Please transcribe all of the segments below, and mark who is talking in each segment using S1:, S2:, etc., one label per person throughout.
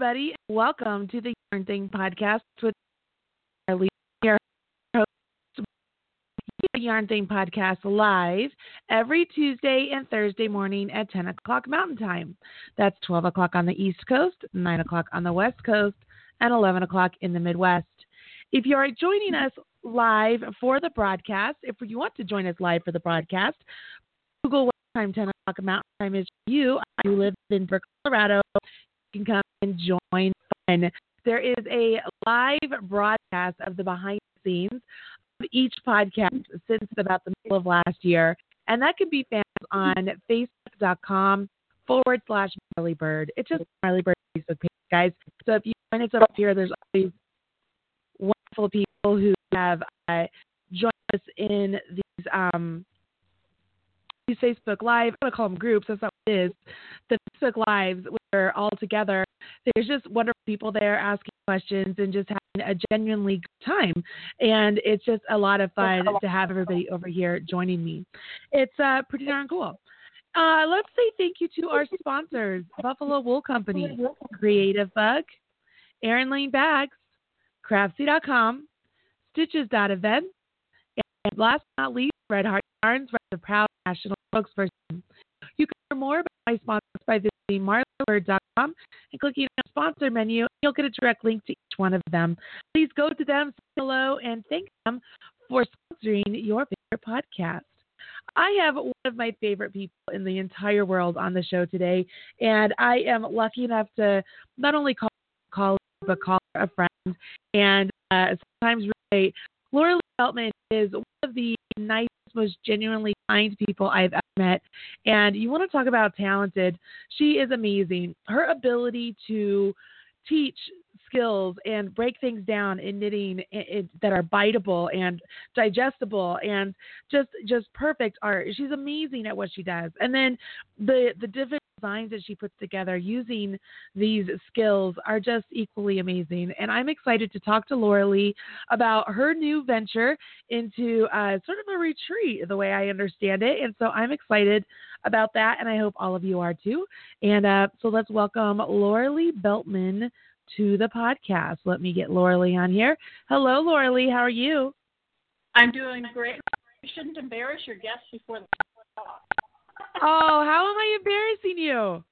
S1: everybody. Welcome to the Yarn Thing podcast with Marly, your host. The Yarn Thing podcast live every Tuesday and Thursday morning at 10 o'clock Mountain Time. That's 12 o'clock on the East Coast, 9 o'clock on the West Coast, and 11 o'clock in the Midwest. If you are joining us live for the broadcast, if you want to join us live for the broadcast, Google what time 10 o'clock Mountain Time is you. You live in Denver, Colorado. Can come and join fun. There is a live broadcast of the behind the scenes of each podcast since about the middle of last year, and that can be found on facebook.com forward slash Marly Bird. It's just Marly Bird Facebook page, guys. So if you find us up here, there's always wonderful people who have uh, joined us in these um, these Facebook Live. I'm gonna call them groups. That's not what it is. The Facebook Lives, where all together, there's just wonderful people there asking questions and just having a genuinely good time. And it's just a lot of fun to have everybody over here joining me. It's uh, pretty darn cool. Uh, let's say thank you to our sponsors Buffalo Wool Company, Creative Bug, Erin Lane Bags, Craftsy.com, Stitches.event, and last but not least, Red Heart Yarns, the proud national spokesperson. You can learn more about my sponsors by visiting marlybird.com and clicking on the sponsor menu. You'll get a direct link to each one of them. Please go to them, say hello, and thank them for sponsoring your favorite podcast. I have one of my favorite people in the entire world on the show today, and I am lucky enough to not only call call but call her a friend, and uh, sometimes relate. Lorilee Beltman is one of the nicest, most genuinely kind people I've ever met, and you want to talk about talented? She is amazing. Her ability to teach skills and break things down in knitting it, that are biteable and digestible and just just perfect art. She's amazing at what she does. And then the the different designs that she puts together using these skills are just equally amazing. And I'm excited to talk to Lorilee about her new venture into uh, sort of a retreat, the way I understand it. And so I'm excited about that, and I hope all of you are too. And uh, so let's welcome Lorilee Beltman to the podcast. Let me get Lorilee on here. Hello, Lorilee. How are you?
S2: I'm doing great. You shouldn't embarrass your guests before the talk.
S1: Oh, how am I embarrassing you?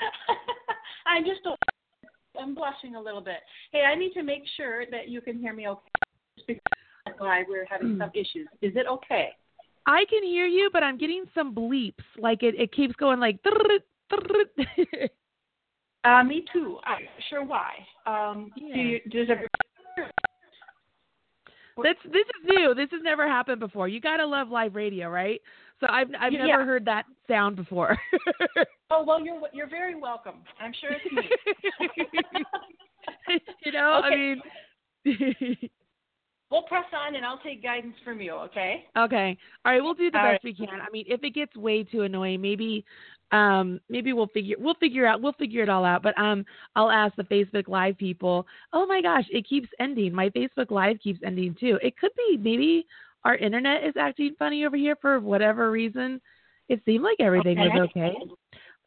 S2: I'm just I'm blushing a little bit. Hey, I need to make sure that you can hear me okay. Because why we're having some issues. Is it okay?
S1: I can hear you, but I'm getting some bleeps. Like it, it keeps going like.
S2: Uh, me too. I'm not sure why. Um,
S1: Yeah.
S2: do you, does everybody?
S1: This this is new. This has never happened before. You gotta love live radio, right? So I've I've
S2: Yeah.
S1: never heard that sound before.
S2: Oh well, you're you're very welcome. I'm sure it's me.
S1: you know, I mean.
S2: we'll press on, and I'll take guidance from you. Okay?
S1: Okay. All right, we'll do the
S2: All
S1: best we can. I mean, if it gets way too annoying, maybe um maybe we'll figure we'll figure out we'll figure it all out. But um I'll ask the Facebook live people. Oh my gosh, it keeps ending. My Facebook live keeps ending too. It could be maybe our internet is acting funny over here for whatever reason. It seemed like everything was okay.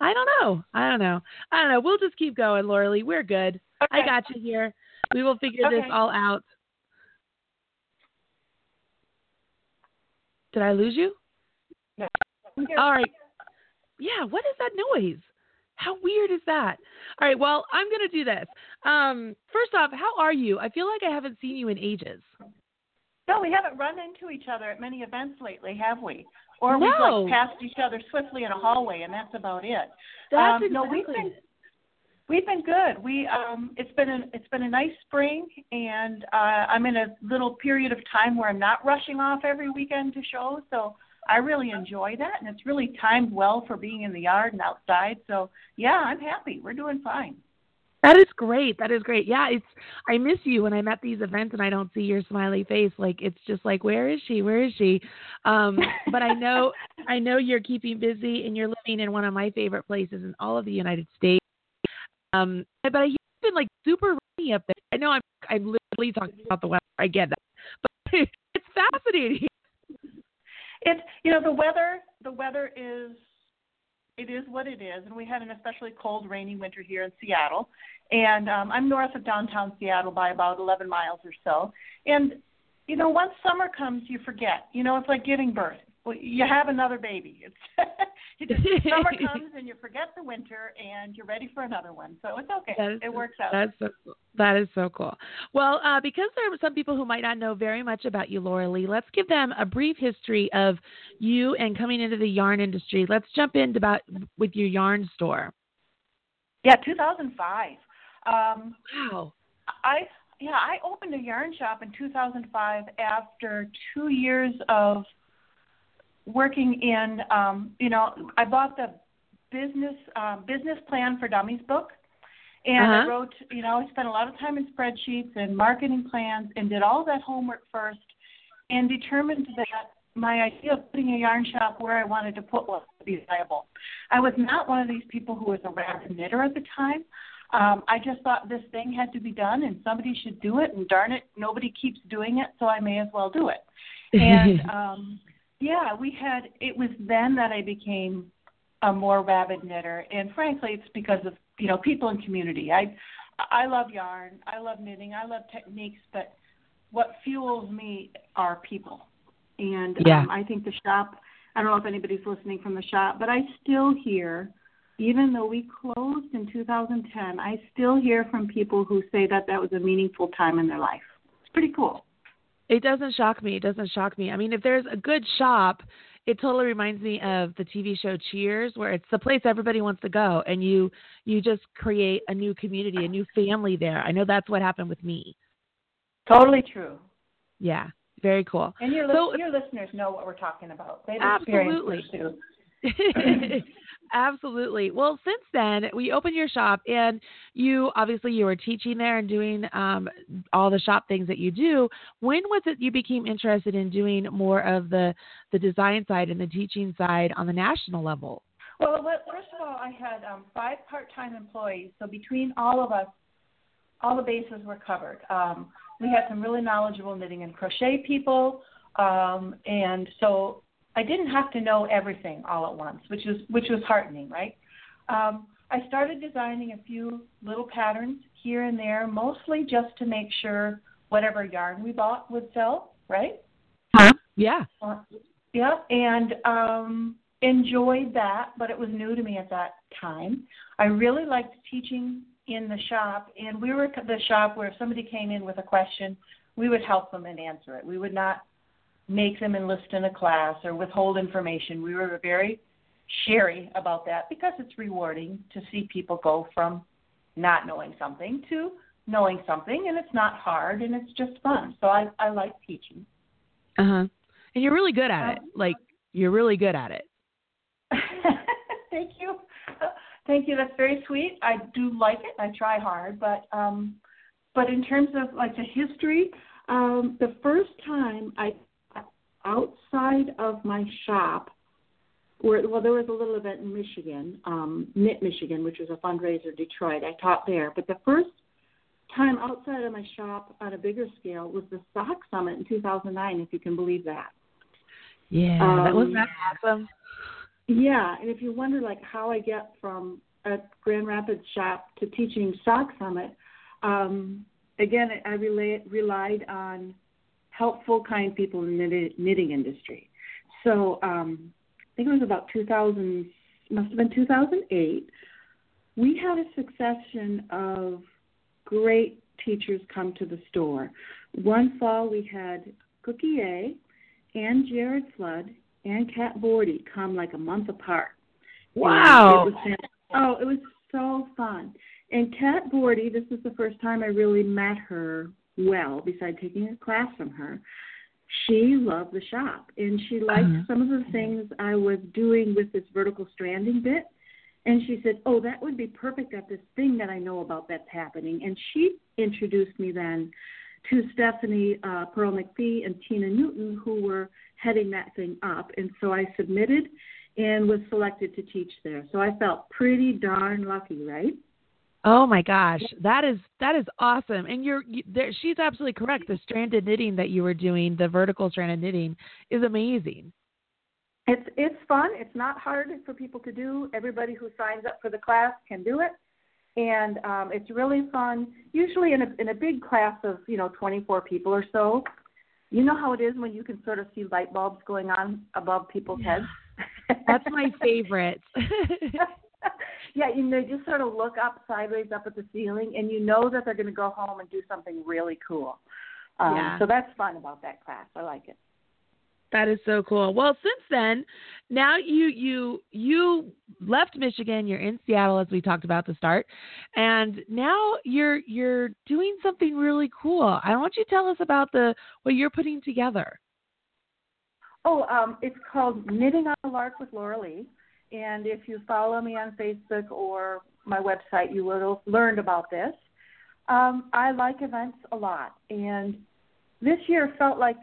S1: I don't know. I don't know. I don't know. We'll just keep going, Lorilee. We're good. I got you here. We will figure this all out. Did I lose you?
S2: No.
S1: All right. Yeah, what is that noise? How weird is that? All right, well, I'm going to do this. Um, first off, how are you? I feel like I haven't seen you in ages.
S2: No, we haven't run into each other at many events lately, have we? Or we've like passed each other swiftly in a hallway, and that's about it.
S1: That's
S2: Um, no, we've
S1: exactly
S2: been- We've been good. We um, it's been a it's been a nice spring, and uh, I'm in a little period of time where I'm not rushing off every weekend to shows, so I really enjoy that, and it's really timed well for being in the yard and outside. So yeah, I'm happy. We're doing fine.
S1: That is great. That is great. Yeah, it's I miss you when I'm at these events and I don't see your smiley face. Like it's just like where is she? Where is she? Um, but I know I know you're keeping busy and you're living in one of my favorite places in all of the United States. Um, but I- been like super rainy up there. I know I'm I'm literally talking about the weather. I get that, but it's fascinating.
S2: It's you know the weather the weather is It is what it is, and we had an especially cold, rainy winter here in Seattle. And um, I'm north of downtown Seattle by about 11 miles or so. And you know, once summer comes, you forget. You know, it's like giving birth well, you have another baby. It's it just, summer comes and you forget the winter and you're ready for another one. So it's okay. Is, it works out.
S1: That's so cool. That is so cool. Well, uh, because there are some people who might not know very much about you, Lorilee, let's give them a brief history of you and coming into the yarn industry. Let's jump into about with your yarn store.
S2: Yeah, 2005. Um,
S1: wow.
S2: I yeah, I opened a yarn shop in 2005 after two years of working in, um, you know, I bought the business uh, business plan for dummies book, and uh-huh. I wrote, you know, I spent a lot of time in spreadsheets and marketing plans, and did all that homework first, and determined that my idea of putting a yarn shop where I wanted to put was to be viable. I was not one of these people who was a rapid knitter at the time. Um, I just thought this thing had to be done and somebody should do it, and darn it, nobody keeps doing it, so I may as well do it. And um, yeah, we had. It was then that I became a more rabid knitter, and frankly, it's because of you know people and community. I I love yarn, I love knitting, I love techniques, but what fuels me are people. And
S1: yeah.
S2: um, I think the shop. I don't know if anybody's listening from the shop, but I still hear, even though we closed in 2010, I still hear from people who say that that was a meaningful time in their life. It's pretty cool.
S1: It doesn't shock me. It doesn't shock me. I mean, if there's a good shop, it totally reminds me of the TV show Cheers, where it's the place everybody wants to go, and you you just create a new community, a new family there. I know that's what happened with me.
S2: Totally true.
S1: Yeah, very cool.
S2: And your, so, your listeners know what we're talking about. They've
S1: absolutely. Absolutely. Well, since then, we opened your shop, and you obviously you were teaching there and doing um, all the shop things that you do. When was it you became interested in doing more of the the design side and the teaching side on the national level?
S2: Well, first of all, I had um, five part-time employees, so between all of us, all the bases were covered. Um, we had some really knowledgeable knitting and crochet people, um, and so I didn't have to know everything all at once, which was which was heartening, right? Um, I started designing a few little patterns here and there, mostly just to make sure whatever yarn we bought would sell, right?
S1: Huh? Yeah.
S2: Uh, yeah, and um, enjoyed that, but it was new to me at that time. I really liked teaching in the shop, and we were the shop where if somebody came in with a question, we would help them and answer it. We would not make them enlist in a class or withhold information. We were very sherry about that because it's rewarding to see people go from not knowing something to knowing something and it's not hard and it's just fun. So I I like teaching.
S1: Uh-huh. And you're really good at um, it. Like you're really good at it.
S2: Thank you. Thank you. That's very sweet. I do like it. I try hard, but um but in terms of like the history, um the first time I outside of my shop, where well, there was a little event in Michigan, um, Knit Michigan, which was a fundraiser, Detroit. I taught there, but the first time outside of my shop on a bigger scale was the Sock Summit in 2009, if you can believe that.
S1: Yeah, um, that was that awesome.
S2: Yeah, and if you wonder like how I get from a Grand Rapids shop to teaching Sock Summit, um, again, I relay, relied on helpful, kind people in the knitting industry. So um, I think it was about 2000, must have been 2008. We had a succession of great teachers come to the store. One fall we had Cookie A and Jared Flood and Cat Bordhi come like a month apart.
S1: Wow.
S2: It was, oh, it was so fun. And Cat Bordhi, this is the first time I really met her well, besides taking a class from her, she loved the shop and she liked uh-huh. some of the things I was doing with this vertical stranding bit. And she said, Oh, that would be perfect at this thing that I know about that's happening. And she introduced me then to Stephanie uh, Pearl McPhee and Tina Newton, who were heading that thing up. And so I submitted and was selected to teach there. So I felt pretty darn lucky, right?
S1: Oh my gosh, that is that is awesome. And you're you, there, she's absolutely correct. The stranded knitting that you were doing, the vertical stranded knitting, is amazing.
S2: it's it's fun. It's not hard for people to do. Everybody who signs up for the class can do it, and um, it's really fun. Usually in a in a big class of you know 24 people or so, you know how it is when you can sort of see light bulbs going on above people's
S1: yeah.
S2: heads.
S1: That's my favorite.
S2: yeah, you know, just sort of look up sideways up at the ceiling, and you know that they're going to go home and do something really cool. Um,
S1: yeah.
S2: So that's fun about that class. I like it.
S1: That is so cool. Well, since then, now you you you left Michigan. You're in Seattle, as we talked about to start, and now you're you're doing something really cool. I want you to tell us about the what you're putting together.
S2: Oh, um, it's called Knitting on the Lark with Lorilee. And if you follow me on Facebook or my website, you will have learned about this. Um, I like events a lot, and this year felt like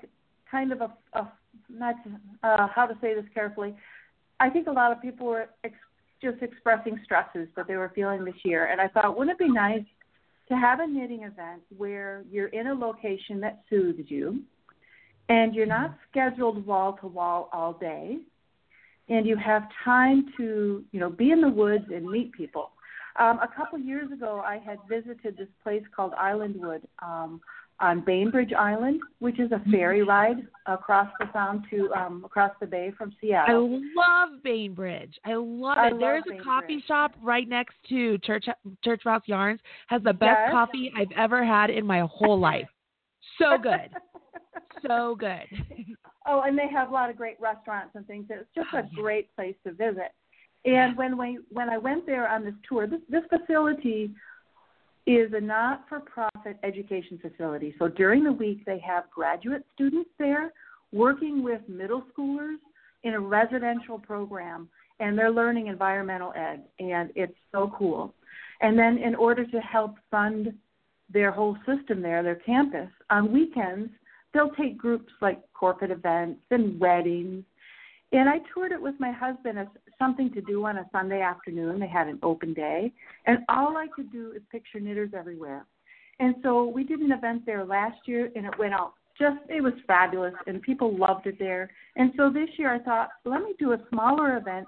S2: kind of a, a not uh, how to say this carefully. I think a lot of people were ex- just expressing stresses that they were feeling this year, and I thought, wouldn't it be nice to have a knitting event where you're in a location that soothes you, and you're not scheduled wall to wall all day, and you have time to, you know, be in the woods and meet people. Um, a couple years ago, I had visited this place called Islandwood um, on Bainbridge Island, which is a ferry ride across the sound to um, across the bay from Seattle.
S1: I love Bainbridge. I love
S2: I
S1: it.
S2: love
S1: There's a coffee shop right next to Church Churchmouse Yarns. Has the best
S2: Yes.
S1: coffee I've ever had in my whole life. So good. so good.
S2: oh, and they have a lot of great restaurants and things. It's just
S1: Oh,
S2: a
S1: yeah.
S2: great place to visit. And when we when I went there on this tour, this this facility is a not-for-profit education facility. So during the week they have graduate students there working with middle schoolers in a residential program and they're learning environmental ed and it's so cool. And then in order to help fund their whole system there, their campus, on weekends they'll take groups like corporate events and weddings. And I toured it with my husband as something to do on a Sunday afternoon. They had an open day. And all I could do is picture knitters everywhere. And so we did an event there last year and it went out just it was fabulous and people loved it there. And so this year I thought, let me do a smaller event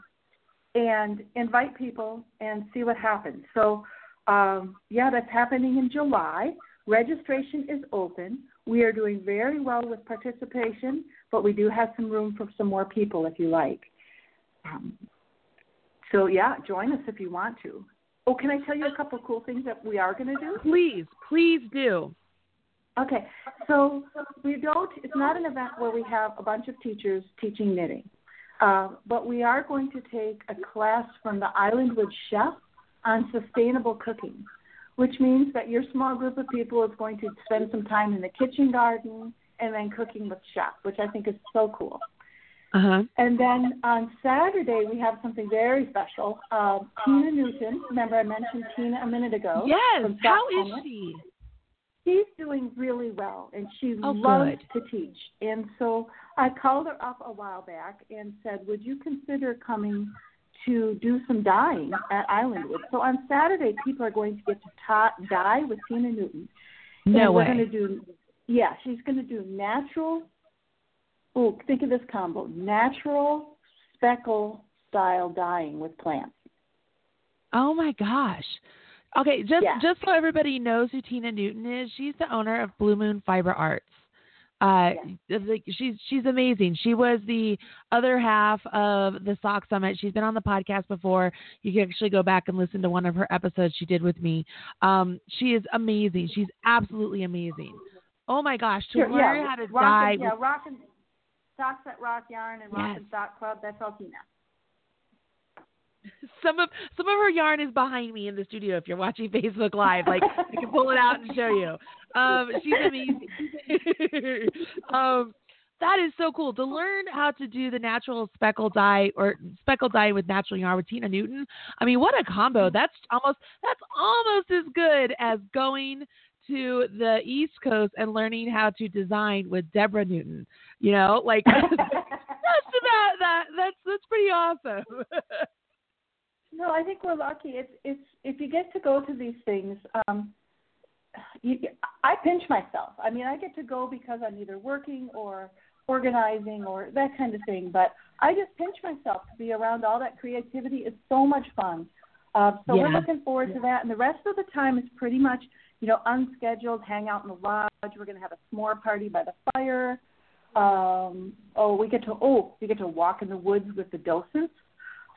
S2: and invite people and see what happens. So um yeah, that's happening in July. Registration is open. We are doing very well with participation, but we do have some room for some more people if you like. Um, so yeah, join us if you want to. Oh, can I tell you a couple of cool things that we are going to do?
S1: Please, please do.
S2: Okay, so we don't. It's not an event where we have a bunch of teachers teaching knitting, uh, but we are going to take a class from the Islandwood chef on sustainable cooking, which means that your small group of people is going to spend some time in the kitchen garden and then cooking with chef, which I think is so cool.
S1: Uh huh.
S2: And then on Saturday we have something very special. Uh, Tina Newton, remember I mentioned Tina a minute ago.
S1: Yes. How is she?
S2: She's doing really well, and she
S1: Oh,
S2: loves
S1: good.
S2: to teach. And so I called her up a while back and said, "Would you consider coming to do some dyeing at Islandwood?" So on Saturday, people are going to get to ta- dye with Tina Newton.
S1: No
S2: and we're
S1: way.
S2: going to do, yeah, she's going to do natural. Oh, think of this combo: natural speckle style dyeing with plants.
S1: Oh my gosh. Okay, just
S2: Yeah.
S1: just so everybody knows who Tina Newton is, she's the owner of Blue Moon Fiber Arts. Uh, the- she's she's amazing. She was the other half of the Sock Summit. She's been on the podcast before. You can actually go back and listen to one of her episodes she did with me. Um, she is amazing. She's absolutely amazing. Oh my gosh, to
S2: Sure,
S1: learn
S2: yeah,
S1: how to
S2: rock
S1: dye.
S2: and, yeah, rock and socks at Rock Yarn and Rock
S1: Yes.
S2: and Sock Club. That's all Tina.
S1: Some of some of her yarn is behind me in the studio. If you're watching Facebook Live, like I can pull it out and show you. Um, she's amazing. um, that is so cool to learn how to do the natural speckle dye or speckle dye with natural yarn with Tina Newton. I mean, what a combo! That's almost that's almost as good as going to the East Coast and learning how to design with Deborah Newton. You know, like that's that that that's that's pretty awesome.
S2: No, I think we're lucky. It's it's if you get to go to these things, um, you, I pinch myself. I mean, I get to go because I'm either working or organizing or that kind of thing. But I just pinch myself to be around all that creativity. It's so much fun. Uh, so
S1: Yeah.
S2: we're looking forward to that. And the rest of the time is pretty much, you know, unscheduled, hang out in the lodge. We're going to have a s'more party by the fire. Um, oh, we get to oh, we get to walk in the woods with the docents.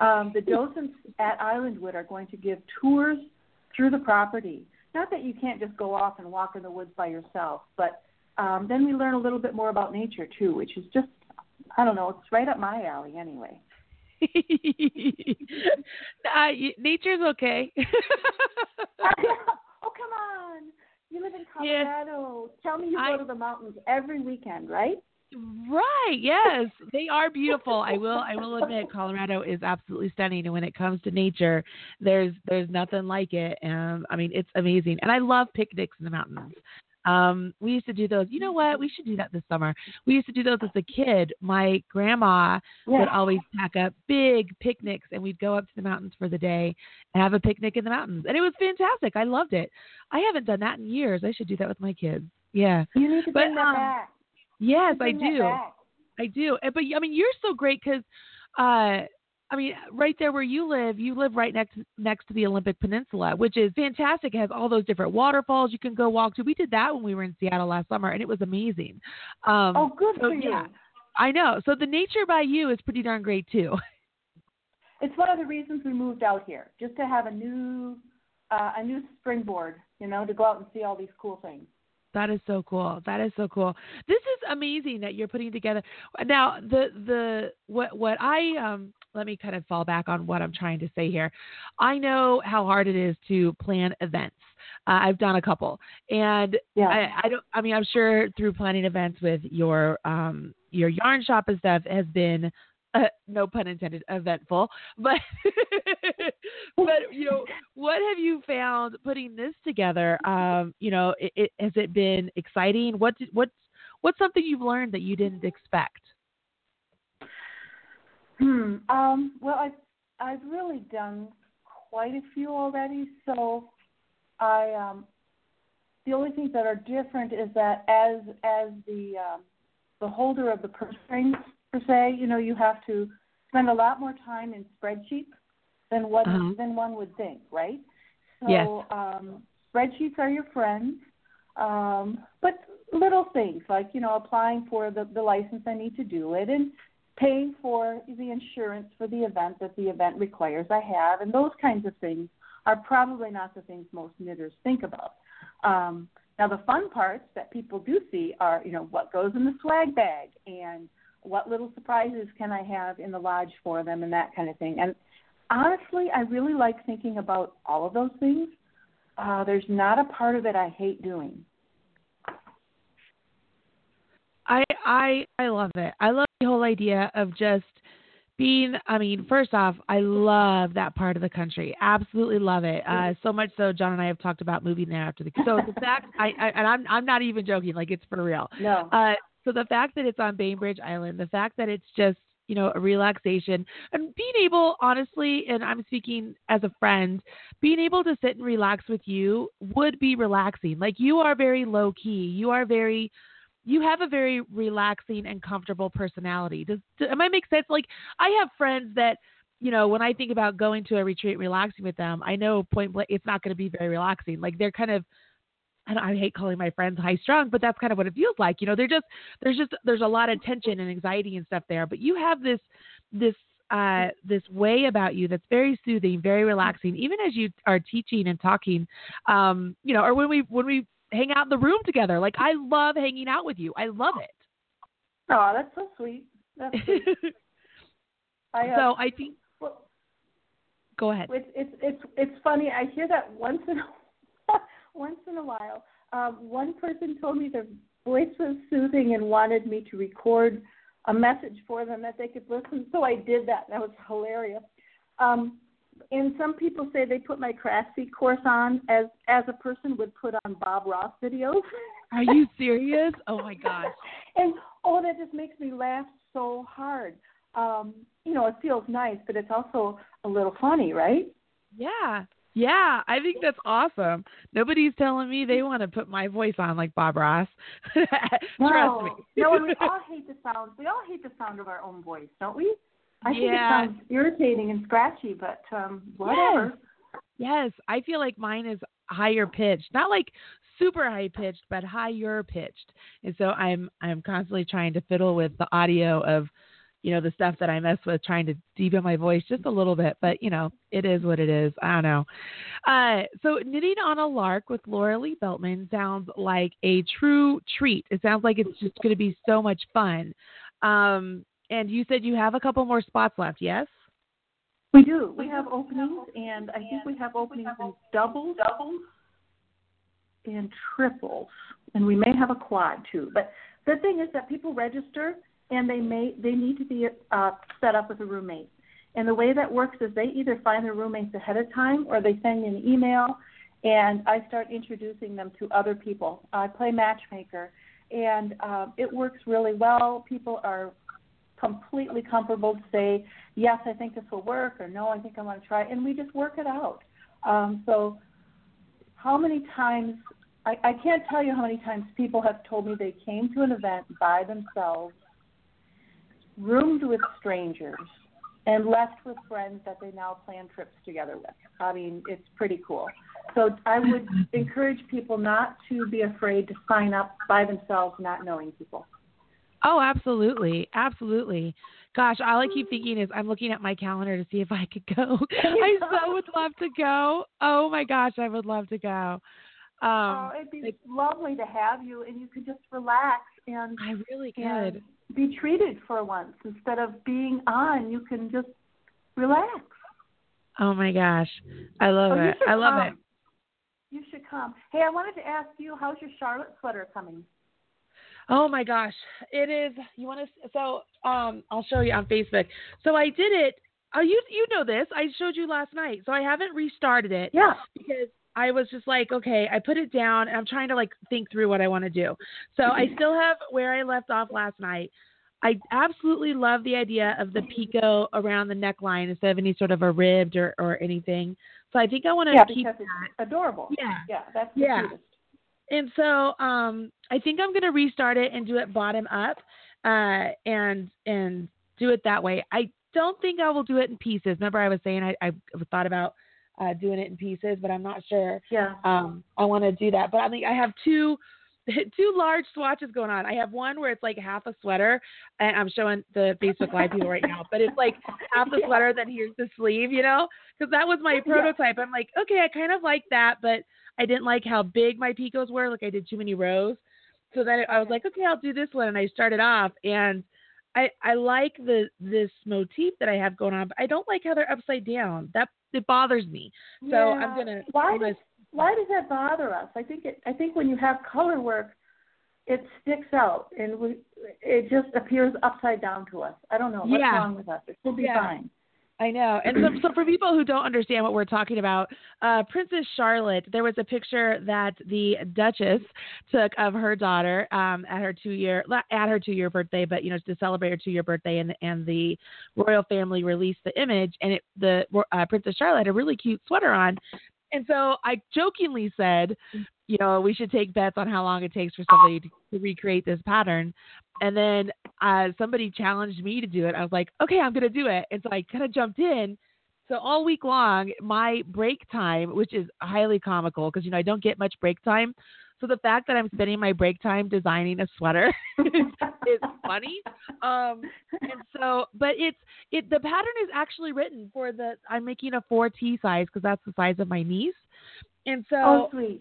S2: Um, the docents at Islandwood are going to give tours through the property. Not that you can't just go off and walk in the woods by yourself, but um, then we learn a little bit more about nature too, which is just I don't know, it's right up my alley anyway.
S1: uh, nature's okay.
S2: oh come on, you live in
S1: Yeah.
S2: Colorado. Tell me you
S1: I-
S2: go to the mountains every weekend, right?
S1: Right. Yes, they are beautiful. I will. I will admit, Colorado is absolutely stunning, and when it comes to nature, there's there's nothing like it. And I mean, it's amazing, and I love picnics in the mountains. Um, we used to do those. You know what? We should do that this summer. We used to do those as a kid. My grandma would always pack up big picnics, and we'd go up to the mountains for the day and have a picnic in the mountains, and it was fantastic. I loved it. I haven't done that in years. I should do that with my kids. Yeah.
S2: You need to
S1: But,
S2: bring that
S1: um,
S2: back.
S1: Yes, I do. I do. But I mean, you're so great because, uh, I mean, right there where you live, you live right next next to the Olympic Peninsula, which is fantastic. It has all those different waterfalls you can go walk to. We did that when we were in Seattle last summer, and it was amazing. Um,
S2: Oh, good
S1: so,
S2: for you.
S1: yeah. I know. So the nature by you is pretty darn great too.
S2: It's one of the reasons we moved out here, just to have a new uh, a new springboard, you know, to go out and see all these cool things.
S1: That is so cool. That is so cool. This is amazing that you're putting together. Now, the the what what I um let me kind of fall back on what I'm trying to say here. I know how hard it is to plan events. Uh, I've done a couple, and
S2: Yeah.
S1: I, I don't. I mean, I'm sure through planning events with your um your yarn shop and stuff has been. Uh, no pun intended, eventful. But but you know, what have you found putting this together? Um, you know, it, it, has it been exciting? What did, what's what's something you've learned that you didn't expect?
S2: Hmm. Um, well, I've I've really done quite a few already. So, I um, the only things that are different is that as as the um, the holder of the purse strings per se, you know, you have to spend a lot more time in spreadsheets than what
S1: Uh-huh.
S2: than one would think, right? So,
S1: Yes.
S2: um, spreadsheets are your friends, um, but little things like you know applying for the the license I need to do it and paying for the insurance for the event that the event requires I have, and those kinds of things are probably not the things most knitters think about. Um, now, the fun parts that people do see are, you know, what goes in the swag bag and what little surprises can I have in the lodge for them and that kind of thing. And honestly, I really like thinking about all of those things. Uh, there's not a part of it I hate doing.
S1: I I I love it. I love the whole idea of just being I mean, first off, I love that part of the country. Absolutely love it. Uh so much so John and I have talked about moving there after the so the fact I, I and I'm I'm not even joking, like it's for real.
S2: No.
S1: Uh so the fact that it's on Bainbridge Island, the fact that it's just you know, a relaxation and being able, honestly, and I'm speaking as a friend, being able to sit and relax with you would be relaxing. Like you are very low key. You are very, you have a very relaxing and comfortable personality. Does, does am I make sense? Like I have friends that, you know, when I think about going to a retreat, relaxing with them, I know point blank it's not going to be very relaxing. Like they're kind of and I hate calling my friends high strung, but that's kind of what it feels like. You know, they're just there's just there's a lot of tension and anxiety and stuff there. But you have this this uh this way about you that's very soothing, very relaxing, even as you are teaching and talking. Um, you know, or when we when we hang out in the room together. Like I love hanging out with you. I love it.
S2: Oh, that's so sweet. That's sweet. I, uh,
S1: so I think
S2: well,
S1: go ahead.
S2: It's it's it's it's funny. I hear that once in a, once in a while. Um, one person told me their voice was soothing and wanted me to record a message for them that they could listen. So I did that. That was hilarious. Um, and some people say they put my Craftsy course on as as a person would put on Bob Ross videos.
S1: Are you serious? Oh my gosh.
S2: and oh, that just makes me laugh so hard. Um, you know, it feels nice, but it's also a little funny, right?
S1: Yeah. Yeah, I think that's awesome. Nobody's telling me they want to put my voice on like Bob Ross.
S2: no,
S1: Trust me.
S2: no, and we all hate the sound. We all hate the sound of our own voice, don't we? I think
S1: Yeah.
S2: it sounds irritating and scratchy, but um whatever.
S1: Yes, I feel like mine is higher pitched, not like super high pitched, but higher pitched. And so I'm I'm constantly trying to fiddle with the audio of, you know, the stuff that I mess with, trying to deepen my voice just a little bit. But you know, it is what it is. I don't know. Uh, so knitting on a lark with Lorilee Beltman sounds like a true treat. It sounds like it's just going to be so much fun. Um, and you said you have a couple more spots left, yes?
S2: We do. We have openings, and I think we have openings in doubles, doubles, and triples, and we may have a quad too. But the thing is that people register, and they may they need to be uh, set up with a roommate. And the way that works is they either find their roommates ahead of time, or they send me an email, and I start introducing them to other people. I play matchmaker, and uh, it works really well. People are completely comfortable to say, yes, I think this will work, or no, I think I want to try, and we just work it out. Um, so, how many times, I, I can't tell you how many times people have told me they came to an event by themselves, roomed with strangers, and left with friends that they now plan trips together with. I mean, it's pretty cool. So, I would encourage people not to be afraid to sign up by themselves, not knowing people.
S1: Oh, absolutely. Absolutely. Gosh, all I keep thinking is I'm looking at my calendar to see if I could go. I so would love to go. Oh my gosh, I would love to go. Um
S2: oh, it'd be
S1: like-
S2: lovely to have you, and you could just relax and,
S1: I really
S2: and
S1: could.
S2: Be treated for once instead of being on. You can just relax.
S1: Oh my gosh. I love
S2: Oh,
S1: it. I love
S2: come.
S1: it.
S2: You should come. Hey, I wanted to ask you, how's your Charlotte sweater coming?
S1: Oh my gosh. It is you want to so um I'll show you on Facebook. So I did it Oh, you you know this. I showed you last night. So I haven't restarted it.
S2: Yeah.
S1: because I was just like, okay, I put it down and I'm trying to like think through what I want to do. So I still have where I left off last night. I absolutely love the idea of the picot around the neckline instead of any sort of a ribbed or, or anything. So I think I want to
S2: Yeah,
S1: keep
S2: because it's adorable.
S1: Yeah.
S2: Yeah, that's the
S1: Yeah.
S2: cutest.
S1: and so um I think I'm gonna restart it and do it bottom up, uh and and do it that way. I don't think I will do it in pieces. Remember I was saying I, I thought about uh doing it in pieces, but I'm not sure
S2: Yeah.
S1: um I want to do that. But I mean I have two two large swatches going on. I have one where it's like half a sweater, and I'm showing the Facebook Live people right now, but it's like half the sweater, then here's the sleeve, you know? Because that was my prototype. I'm like, okay, I kind of like that, but I didn't like how big my picots were. Like I did too many rows. So then I was like, okay, I'll do this one, and I started off, and I I like the this motif that I have going on, but I don't like how they're upside down. That it bothers me. So I'm gonna
S2: Why
S1: I'm gonna
S2: does why does that bother us? I think it. I think when you have color work, it sticks out and we, it just appears upside down to us. I don't know what's
S1: Yeah.
S2: wrong with us. It should be
S1: Yeah.
S2: fine.
S1: I know. And so, so for people who don't understand what we're talking about, uh, Princess Charlotte, there was a picture that the Duchess took of her daughter um, at her two year at her two year birthday, but you know to celebrate her two year birthday, and and the royal family released the image, and it the uh, Princess Charlotte had a really cute sweater on, and so I jokingly said, you know, we should take bets on how long it takes for somebody to, to recreate this pattern. And then uh, somebody challenged me to do it. I was like, okay, I'm going to do it. And so I kind of jumped in. So all week long, my break time, which is highly comical because, you know, I don't get much break time. So the fact that I'm spending my break time designing a sweater is funny. Um, and so, but it's, it, the pattern is actually written for the, I'm making a 4T size because that's the size of my niece. And so,
S2: oh, sweet.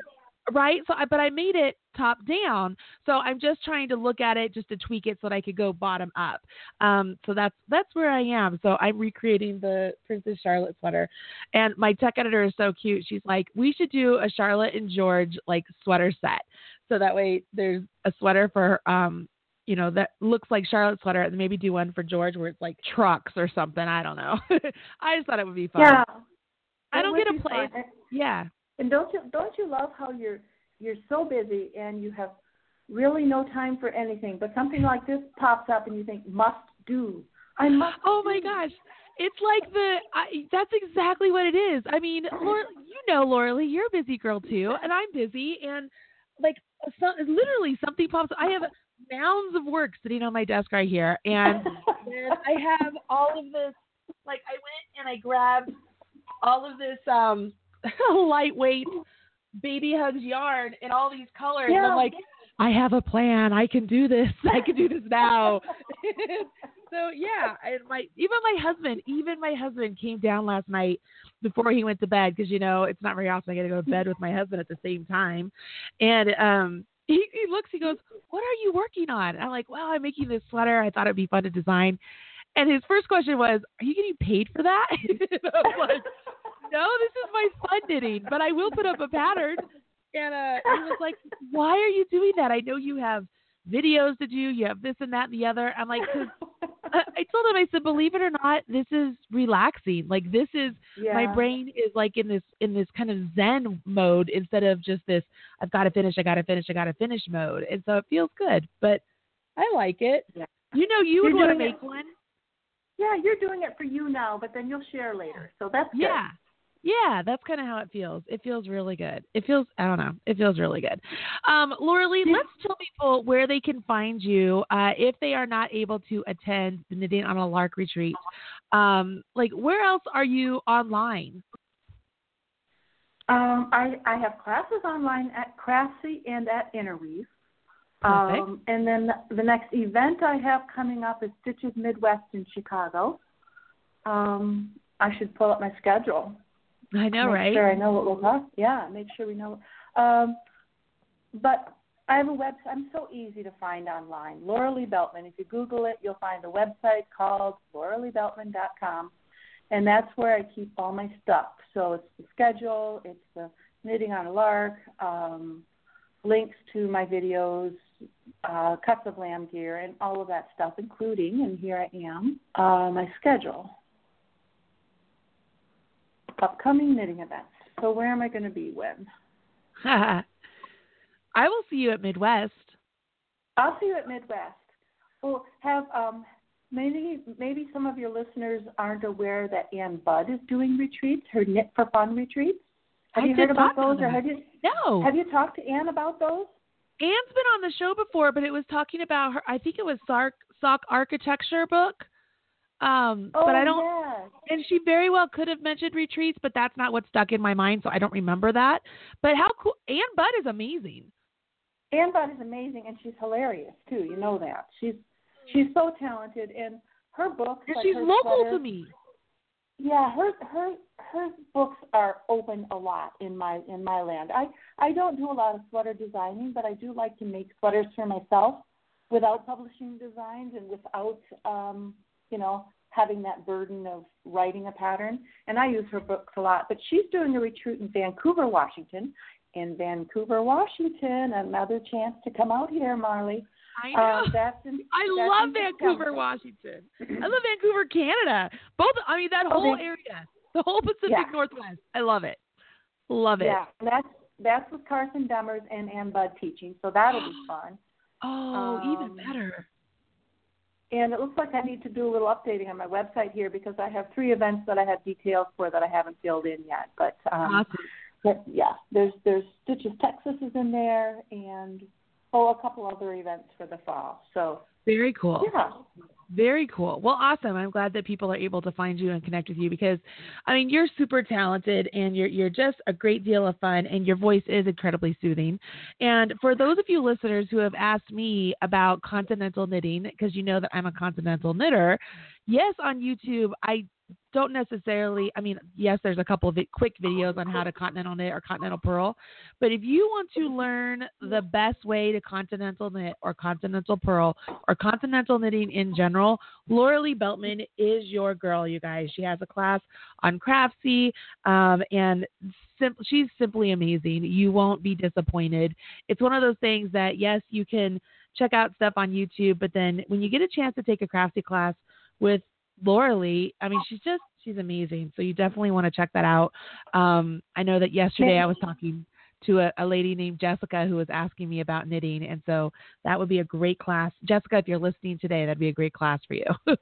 S1: Right? So, I, but I made it top down. So I'm just trying to look at it just to tweak it so that I could go bottom up. Um, so that's that's where I am. So I'm recreating the Princess Charlotte sweater, and my tech editor is so cute. She's like, we should do a Charlotte and George like sweater set, so that way there's a sweater for um. You know that looks like Charlotte sweater, and maybe do one for George where it's like trucks or something. I don't know. I just thought it would be fun.
S2: Yeah.
S1: I don't get to play.
S2: fun.
S1: Yeah.
S2: And don't you don't you love how you're you're so busy and you have really no time for anything, but something like this pops up and you think must do. I must.
S1: Oh my
S2: do.
S1: gosh. it's like the I, that's exactly what it is. I mean, Laura, you know, Lorilee, you're a busy girl too, and I'm busy, and like so, literally something pops. I have mounds of work sitting on my desk right here, and then I have all of this. Like I went and I grabbed all of this um lightweight baby hugs yarn in all these colors.
S2: Yeah.
S1: And I'm like, I have a plan. I can do this. I can do this now. so yeah, and my even my husband, even my husband came down last night before he went to bed because you know it's not very often I get to go to bed with my husband at the same time, and um. He, he looks, he goes, What are you working on? And I'm like, Well, I'm making this sweater. I thought it'd be fun to design. And his first question was, Are you getting paid for that? and I was like, No, this is my fun knitting, but I will put up a pattern. And uh, he was like, Why are you doing that? I know you have videos to do, you have this and that and the other. I'm like, 'Cause I I told him, I said, believe it or not, this is relaxing. Like this is
S2: yeah.
S1: my brain is like in this in this kind of zen mode instead of just this I've got to finish, I got to finish, I got to finish mode. And so it feels good. But I like it.
S2: Yeah.
S1: You know, you would
S2: You're
S1: want to make
S2: it-
S1: one.
S2: Yeah, you're doing it for you now, but then you'll share later. So that's good.
S1: Yeah. That's kind of how it feels. It feels really good. It feels, I don't know, it feels really good. Um,
S2: Lorilee,
S1: let's tell people where they can find you uh, if they are not able to attend the Knitting on a Lark retreat. Um, like, where else are you online?
S2: Um, I, I have classes online at Craftsy and at Interweave. Um, and then the next event I have coming up is Stitches Midwest in Chicago. Um, I should pull up my schedule.
S1: I know,
S2: make
S1: right?
S2: Sure, I know what we'll talk. Yeah, make sure we know. Um, but I have a website. I'm so easy to find online. Lorilee Beltman. If you Google it, you'll find a website called lorileebeltman.com, and that's where I keep all my stuff. So it's the schedule, it's the knitting on a lark, um, links to my videos, uh, cuts of lamb gear, and all of that stuff, including, and here I am, uh, my schedule upcoming knitting events. So where am I going to be when?
S1: I will see you at Midwest.
S2: I'll see you at Midwest. Well, have um, maybe maybe some of your listeners aren't aware that Ann Budd is doing retreats, her Knit for Fun retreats. Have
S1: I
S2: you heard about those, or have you
S1: No.
S2: have you talked to Ann about those?
S1: Ann's been on the show before, but it was talking about her. I think it was Sark, Sock architecture book. Um,
S2: Oh,
S1: but I don't.
S2: yes.
S1: And she very well could have mentioned retreats, but that's not what stuck in my mind, so I don't remember that. But how cool! Ann Budd is amazing.
S2: Ann Budd is amazing, and she's hilarious too. You know that she's she's so talented, and her books.
S1: And
S2: like
S1: she's local to me.
S2: Yeah, her her her books are open a lot in my in my land. I I don't do a lot of sweater designing, but I do like to make sweaters for myself without publishing designs and without um, you know, having that burden of writing a pattern. And I use her books a lot. But she's doing a retreat in Vancouver, Washington. In Vancouver, Washington, another chance to come out here, Marly.
S1: I know.
S2: Um, that's in,
S1: I
S2: that's
S1: love Vancouver,
S2: December.
S1: Washington. I love Vancouver, Canada. Both. I mean, that
S2: Oh,
S1: whole
S2: they-
S1: area, the whole Pacific
S2: Yeah.
S1: Northwest. I love it. Love it.
S2: Yeah, and that's that's with Carson Demers and Ann Budd teaching, so that'll be fun.
S1: Oh, even
S2: Um,
S1: better.
S2: And it looks like I need to do a little updating on my website here because I have three events that I have details for that I haven't filled in yet. But um,
S1: Awesome.
S2: but yeah, there's there's Stitches Texas is in there, and oh, a couple other events for the fall. So
S1: Very cool.
S2: yeah,
S1: Very cool. Well, awesome. I'm glad that people are able to find you and connect with you because, I mean, you're super talented and you're you're just a great deal of fun and your voice is incredibly soothing. And for those of you listeners who have asked me about continental knitting, because you know that I'm a continental knitter, yes, on YouTube I don't necessarily. I mean, yes, there's a couple of quick videos on how to continental knit or continental purl, but if you want to learn the best way to continental knit or continental purl or continental knitting in general, Lorilee Beltman is your girl, you guys. She has a class on Craftsy, um, and sim- she's simply amazing. You won't be disappointed. It's one of those things that, yes, you can check out stuff on YouTube, but then when you get a chance to take a Craftsy class with Lorilee, I mean, she's just, she's amazing. So you definitely want to check that out. Um, I know that yesterday I was talking to a, a lady named Jessica who was asking me about knitting. And so that would be a great class. Jessica, if you're listening today, that'd be a great class for you.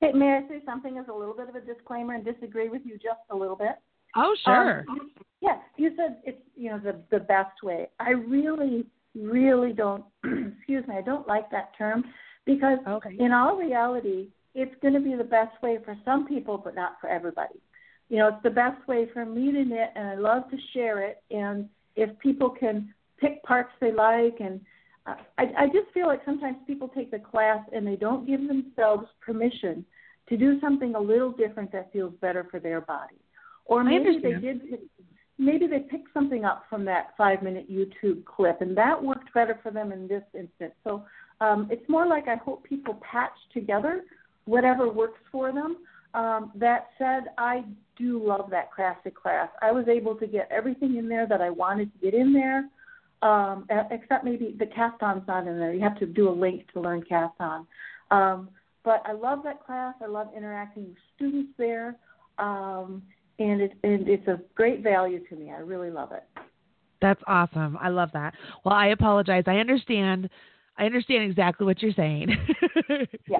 S2: Hey, may I say something as a little bit of a disclaimer and disagree with you just a little bit?
S1: Oh, sure.
S2: Um, yeah, you said it's you know the the best way. I really, really don't. excuse me, I don't like that term because
S1: Okay.
S2: in all reality, it's going to be the best way for some people, but not for everybody. You know, it's the best way for me to knit, and I love to share it. And if people can pick parts they like, and uh, I, I just feel like sometimes people take the class and they don't give themselves permission to do something a little different that feels better for their body. Or maybe they did maybe they picked something up from that five minute YouTube clip and that worked better for them in this instance. So um, it's more like I hope people patch together whatever works for them. Um, that said, I do love that Craftsy class. I was able to get everything in there that I wanted to get in there, um, except maybe the cast on's not in there. You have to do a link to learn cast on. Um, but I love that class. I love interacting with students there. Um, and it and it's a great value to me. I really love it.
S1: That's awesome. I love that. Well, I apologize. I understand. I understand exactly what you're saying.
S2: Yeah,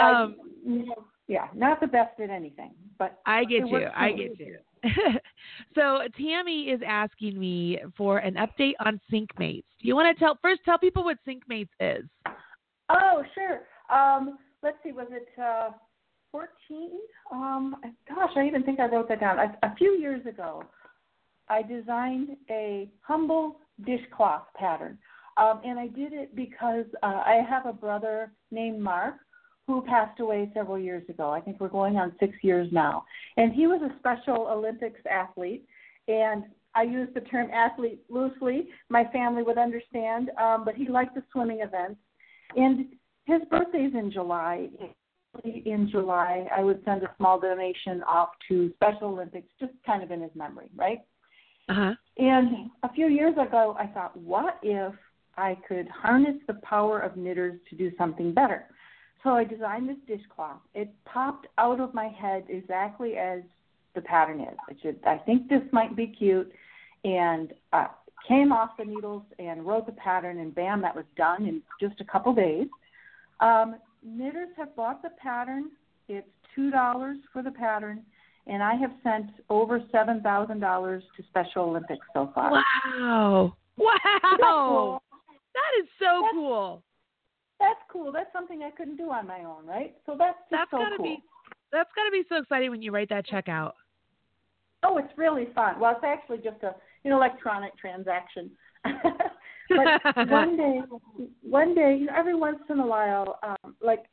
S1: Um,
S2: I, you know, yeah, not the best at anything, but
S1: I get you. I get you. so Tammy is asking me for an update on SyncMates. Do you want to tell first? Tell people what SyncMates is.
S2: Oh, sure. Um, let's see, was it uh, 14? Um, gosh, I even think I wrote that down. A, a few years ago, I designed a humble dishcloth pattern. Um, and I did it because uh, I have a brother named Mark who passed away several years ago. I think we're going on six years now. And he was a Special Olympics athlete. And I use the term athlete loosely. My family would understand. Um, but he liked the swimming events. And his birthday's in July. In July, I would send a small donation off to Special Olympics, just kind of in his memory, right?
S1: Uh huh.
S2: And a few years ago, I thought, what if I could harness the power of knitters to do something better? So I designed this dishcloth. It popped out of my head exactly as the pattern is. I should, I think this might be cute, and uh, came off the needles and wrote the pattern, and bam, that was done in just a couple days. Um, knitters have bought the pattern. It's two dollars for the pattern, and I have sent over seven thousand dollars to Special Olympics so far.
S1: Wow. Wow. That is so
S2: That's-
S1: cool.
S2: That's cool. That's something I couldn't do on my own, right? So that's just
S1: That's
S2: so
S1: gotta
S2: cool.
S1: be that's gotta be so exciting when you write that check out.
S2: Oh, it's really fun. Well, it's actually just a an electronic transaction. but one day, one day, you know, every once in a while, um, like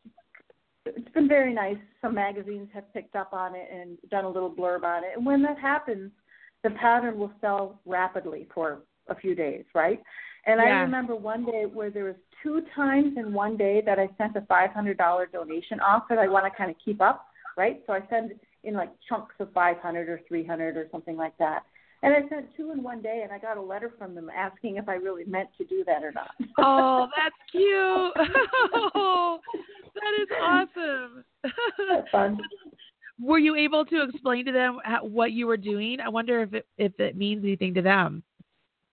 S2: it's been very nice. Some magazines have picked up on it and done a little blurb on it. And when that happens, the pattern will sell rapidly for a few days, right? And I remember one day where there was two times in one day that I sent a five hundred dollar donation off that I want to kind of keep up, right? So I send in like chunks of five hundred or three hundred or something like that. And I sent two in one day, and I got a letter from them asking if I really meant to do that or not.
S1: Oh, that's cute. Oh, that is awesome.
S2: That's fun.
S1: Were you able to explain to them what you were doing? I wonder if it if it means anything to them.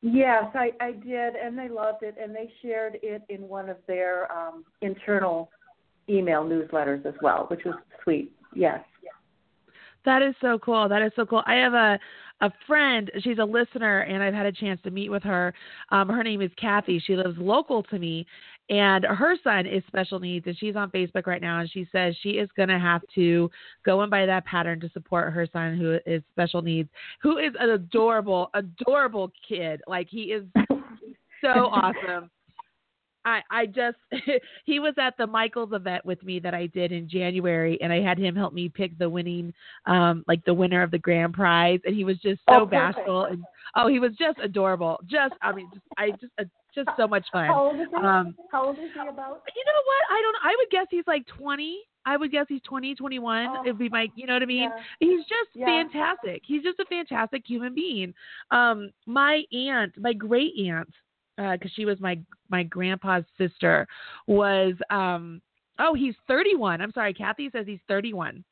S2: Yes, I, I did, and they loved it, and they shared it in one of their um, internal email newsletters as well, which was sweet. Yes.
S1: That is so cool. That is so cool. I have a a friend. She's a listener, and I've had a chance to meet with her. Um, her name is Kathy. She lives local to me, and her son is special needs, and she's on Facebook right now. And she says she is going to have to go and buy that pattern to support her son, who is special needs, who is an adorable, adorable kid. Like he is so awesome. I I just he was at the Michaels event with me that I did in January, and I had him help me pick the winning, um, like the winner of the grand prize, and he was just so
S2: Oh,
S1: bashful and oh, he was just adorable. Just I mean, just, I just uh, just so much fun.
S2: How old is he?
S1: Um,
S2: How old is he about?
S1: you know what? I don't. I would guess he's like twenty. I would guess he's 20, 21.
S2: Oh,
S1: It'd be my, you know what I mean?
S2: yeah.
S1: He's just
S2: Yeah.
S1: fantastic. He's just a fantastic human being. Um, my aunt, my great aunt, because she was my my grandpa's sister, was um, oh, he's 31. I'm sorry, Kathy says he's 31.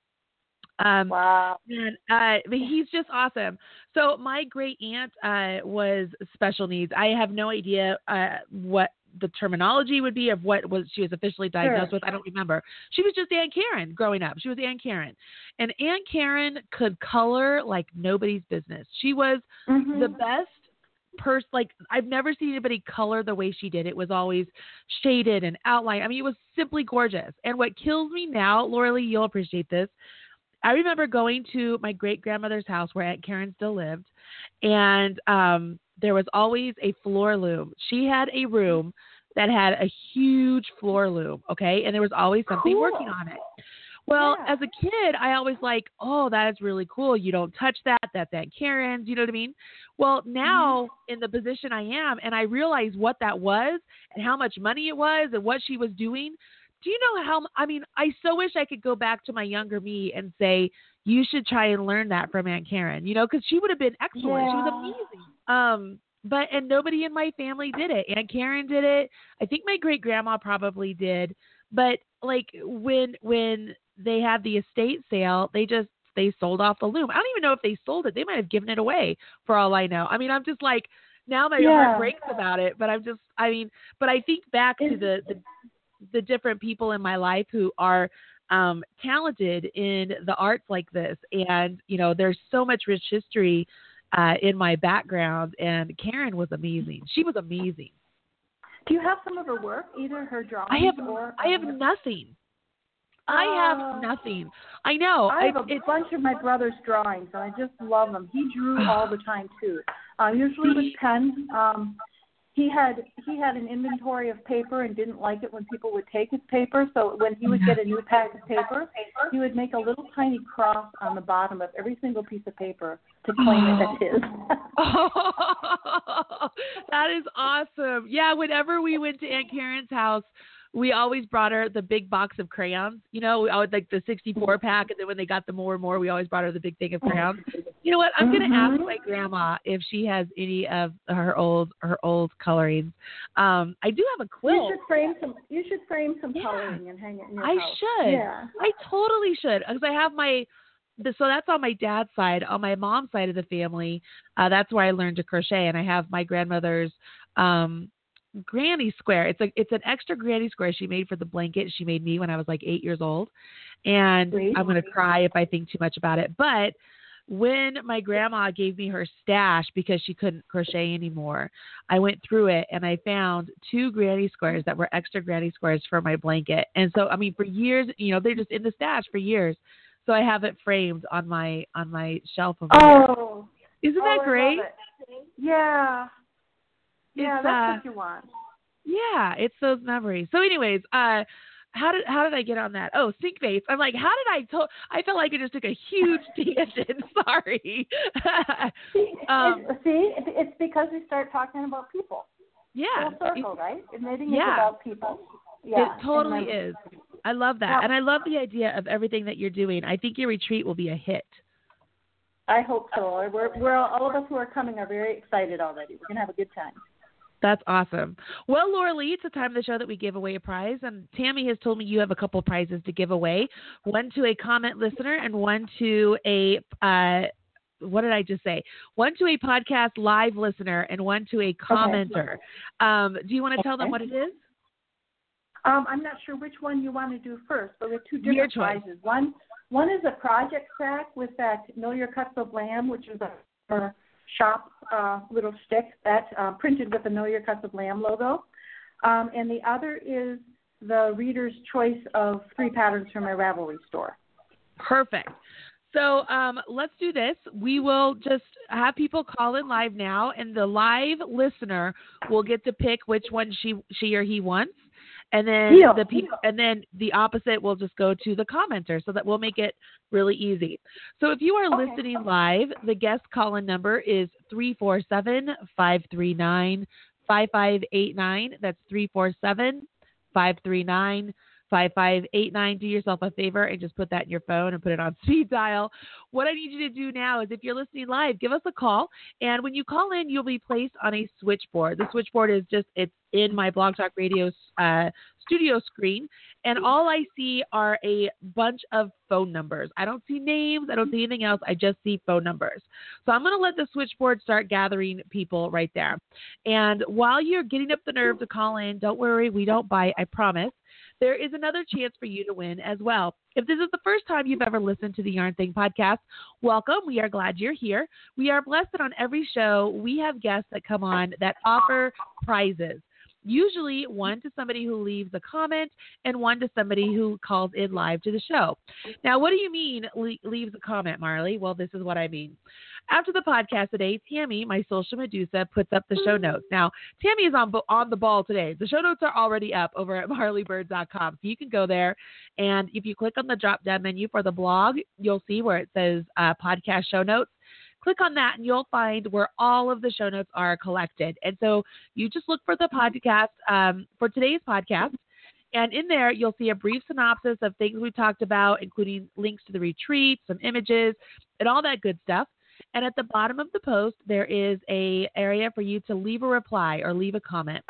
S1: Um,
S2: Wow.
S1: and uh, but he's just awesome. So my great aunt uh, was special needs. I have no idea uh, what the terminology would be of what was she was officially diagnosed
S2: Sure.
S1: with. I don't remember. She was just Aunt Karen growing up. She was Aunt Karen, and Aunt Karen could color like nobody's business. She was
S2: Mhm.
S1: the best person like I've never seen anybody color the way she did. It was always shaded and outlined. I mean, it was simply gorgeous. And what kills me now, Lorilee, you'll appreciate this. I remember going to my great grandmother's house where Aunt Karen still lived, and um, there was always a floor loom. She had a room that had a huge floor loom, okay, and there was always something working on it. Well,
S2: Yeah.
S1: as a kid, I always like, oh, that is really cool. You don't touch that. That's Aunt Karen's. You know what I mean? Well, now in the position I am, and I realize what that was and how much money it was and what she was doing. Do you know how? I mean, I so wish I could go back to my younger me and say, you should try and learn that from Aunt Karen. You know, because she would have been excellent. She was amazing. Um, but and nobody in my family did it. Aunt Karen did it. I think my great grandma probably did. But like when when they had the estate sale, they just they sold off the loom. I don't even know if they sold it. They might have given it away for all I know. I mean, I'm just like now my
S2: Yeah.
S1: heart breaks about it, but I'm just I mean, but I think back to the, the the different people in my life who are um, talented in the arts like this, and you know, there's so much rich history uh, in my background. And Karen was amazing. She was amazing.
S2: Do you have some of her work, either her drawings
S1: I have
S2: or
S1: I have nothing. I have
S2: Oh.
S1: nothing. I know.
S2: I have
S1: It-
S2: a bunch of my brother's drawings, and I just love them. He drew all the time too, uh, usually with pen. Um, he had he had an inventory of paper and didn't like it when people would take his paper. So when he would get a new pack of paper, he would make a little tiny cross on the bottom of every single piece of paper to claim it as his.
S1: That is awesome. Yeah, whenever we went to Aunt Karen's house, we always brought her the big box of crayons. You know, we always like the 64 pack, and then when they got the more and more, we always brought her the big thing of crayons. You know what? I'm gonna ask
S2: Mhm.
S1: my grandma if she has any of her old her old colorings. Um, I do have a quilt.
S2: you should frame some. You should frame some
S1: Yeah.
S2: coloring and hang it in your
S1: I
S2: house.
S1: should.
S2: Yeah.
S1: I totally should because I have my. The, so that's on my dad's side. On my mom's side of the family, uh, that's where I learned to crochet, and I have my grandmother's um, granny square. It's a it's an extra granny square she made for the blanket she made me when I was like eight years old, and
S2: Sweet.
S1: I'm gonna cry if I think too much about it. But when my grandma gave me her stash because she couldn't crochet anymore, I went through it and I found two granny squares that were extra granny squares for my blanket. And so, I mean, for years, you know, they're just in the stash for years. So I have it framed on my on my shelf over there.
S2: Oh.
S1: Isn't
S2: oh,
S1: that great?
S2: Yeah. Yeah, that's
S1: uh,
S2: what you want.
S1: Yeah, it's those memories. So, anyways, uh, how did how did I get on that? Oh, sync face. I'm like, how did I? To- I felt like I just took a huge tangent. Sorry.
S2: See,
S1: um,
S2: it's, see, it's because we start talking about people.
S1: yeah,
S2: Full circle, right? Admitting
S1: Yeah.
S2: about people. Yeah,
S1: it totally
S2: then-
S1: is. I love that,
S2: Yeah.
S1: and I love the idea of everything that you're doing. I think your retreat will be a hit.
S2: I hope so. We're, we're all of us who are coming are very excited already. We're gonna have a good time.
S1: That's awesome. Well, Lorilee, it's the time of the show that we give away a prize, and Tammy has told me you have a couple prizes to give away. One to a comment listener, and one to a uh, what did I just say? One to a podcast live listener, and one to a commenter. Um, do you want to tell them what it is?
S2: Um, I'm not sure which one you want to do first, but have two different prizes. One one is a project sack with that Know Your Cuts of Lamb, which is a, a shop uh, little stick that uh, printed with the Know Your of Lamb logo, um, and the other is the reader's choice of three patterns from my Ravelry store.
S1: Perfect. So um, let's do this. We will just have people call in live now, and the live listener will get to pick which one she she or he wants, and then
S2: Deal.
S1: the people, and then the opposite will just go to the commenter, so that we'll make it really easy. So if you are
S2: Okay.
S1: listening live, the guest call in number is 347-539-5589. That's 347 539 5589. Do yourself a favor and just put that in your phone and put it on speed dial. What I need you to do now is if you're listening live, give us a call. And when you call in, you'll be placed on a switchboard. The switchboard is just, it's in my Blog Talk Radio uh, studio screen. And all I see are a bunch of phone numbers. I don't see names. I don't see anything else. I just see phone numbers. So I'm going to let the switchboard start gathering people right there. And while you're getting up the nerve to call in, don't worry, we don't bite, I promise there is another chance for you to win as well. If this is the first time you've ever listened to the Yarn Thing podcast, welcome. We are glad you're here. We are blessed that on every show we have guests that come on that offer prizes usually one to somebody who leaves a comment and one to somebody who calls in live to the show. Now, what do you mean le- leaves a comment, Marly? Well, this is what I mean. After the podcast today, Tammy, my social Medusa, puts up the show notes. Now, Tammy is on on the ball today. The show notes are already up over at marlybird.com. So you can go there, and if you click on the drop down menu for the blog, you'll see where it says uh, podcast show notes click on that and you'll find where all of the show notes are collected. And so you just look for the podcast um, for today's podcast. And in there, you'll see a brief synopsis of things we talked about, including links to the retreat, some images, and all that good stuff. And at the bottom of the post, there is a area for you to leave a reply or leave a comment.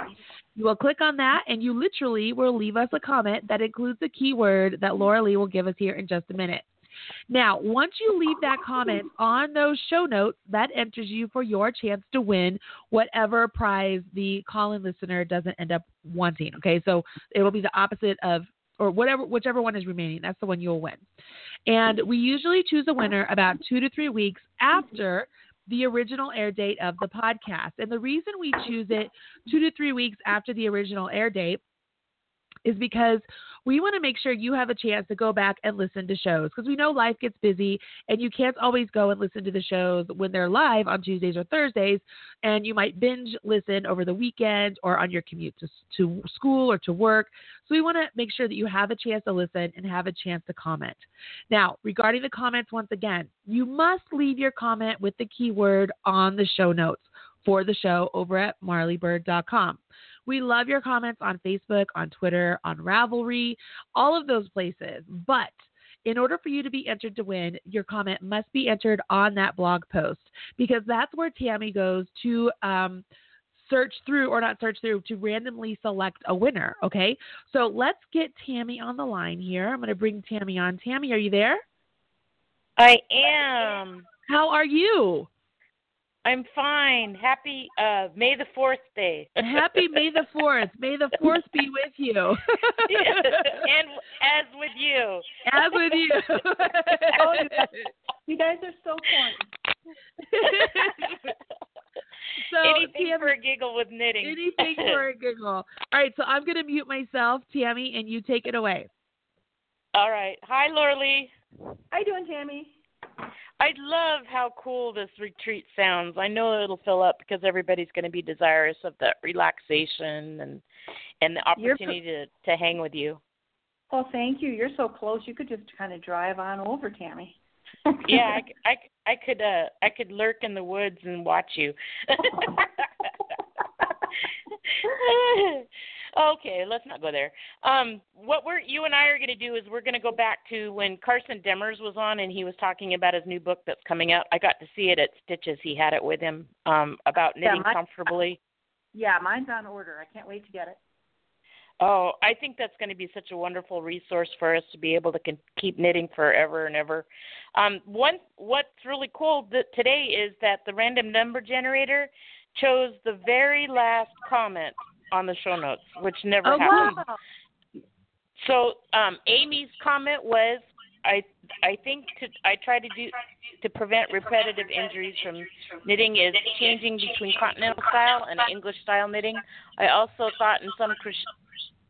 S1: You will click on that, and you literally will leave us a comment that includes the keyword that Lorilee will give us here in just a minute. Now, once you leave that comment on those show notes, that enters you for your chance to win whatever prize the call in listener doesn't end up wanting. Okay, so it will be the opposite of or whatever whichever one is remaining. That's the one you'll win. And we usually choose a winner about two to three weeks after the original air date of the podcast. And the reason we choose it two to three weeks after the original air date is because we want to make sure you have a chance to go back and listen to shows because we know life gets busy and you can't always go and listen to the shows when they're live on Tuesdays or Thursdays. And you might binge listen over the weekend or on your commute to, to school or to work. So we want to make sure that you have a chance to listen and have a chance to comment. Now, regarding the comments, once again, you must leave your comment with the keyword on the show notes for the show over at marlybird.com. We love your comments on Facebook, on Twitter, on Ravelry, all of those places. But in order for you to be entered to win, your comment must be entered on that blog post because that's where Tammy goes to um, search through, or not search through, to randomly select a winner. Okay, so let's get Tammy on the line here. I'm going to bring Tammy on. Tammy, are you there?
S3: I am.
S1: How are you?
S3: I'm fine. Happy uh May the Fourth Day.
S1: Happy May the Fourth. May the Fourth be with you.
S3: and as with you.
S1: As with you.
S2: oh, you guys are so fun.
S3: so anything Tammy, for a giggle with knitting.
S1: Anything for a giggle. All right, so I'm gonna mute myself, Tammy, and you take it away.
S3: All right. Hi, Lorilee.
S2: How you doing, Tammy?
S3: I love how cool this retreat sounds. I know it'll fill up because everybody's going to be desirous of that relaxation and and the opportunity to to hang with you.
S2: Well, thank you. You're so close. You could just kind of drive on over, Tammy.
S3: yeah, I, I, I could uh I could lurk in the woods and watch you. Okay, let's not go there. Um, what we're you and I are going to do is we're going to go back to when Carson Demers was on and he was talking about his new book that's coming out. I got to see it at Stitches. He had it with him um, about knitting yeah, comfortably.
S2: Yeah, mine's on order. I can't wait to get it.
S3: Oh, I think that's going to be such a wonderful resource for us to be able to con- keep knitting forever and ever. Um, one, what's really cool th- today is that the random number generator chose the very last comment on the show notes, which never oh, happened. Wow. So um, Amy's comment was, I I think to I try to do to prevent repetitive injuries from knitting is changing between continental style and English style knitting. I also thought in some crochet,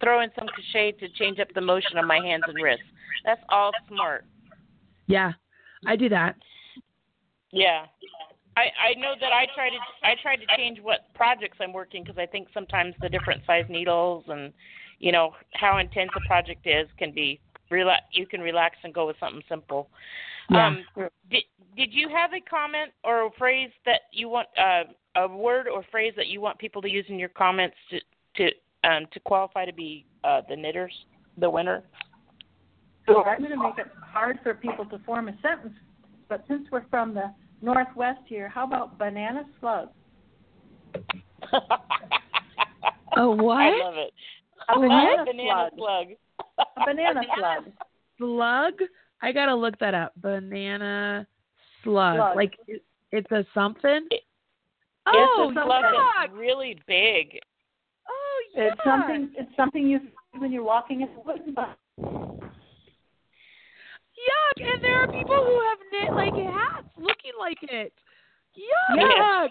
S3: throw in some crochet to change up the motion of my hands and wrists. That's all smart.
S1: Yeah, I do that.
S3: Yeah. I I know that I try to I try to change what projects I'm working because I think sometimes the different size needles and you know how intense a project is can be relax. You can relax and go with something simple.
S1: Yeah.
S3: Um, did did you have a comment or a phrase that you want uh, a word or phrase that you want people to use in your comments to to um, to qualify to be uh, the knitters? the winner.
S2: So I'm going to make it hard for people to form a sentence. But since we're from the Northwest here, how about banana slug?
S1: A what?
S3: I love it.
S2: A banana,
S3: banana
S2: slug.
S3: slug.
S2: A banana slug.
S1: Slug? I gotta look that up. Banana slug.
S2: Slug.
S1: Like it, it's a something.
S3: It-
S1: oh,
S3: it's a slug that's really big.
S1: Oh, yuck!
S2: It's something. It's something you see when you're walking in the woods.
S1: Yuck! And there are people who have knit like hats looking like it. Yuck!
S3: Yes.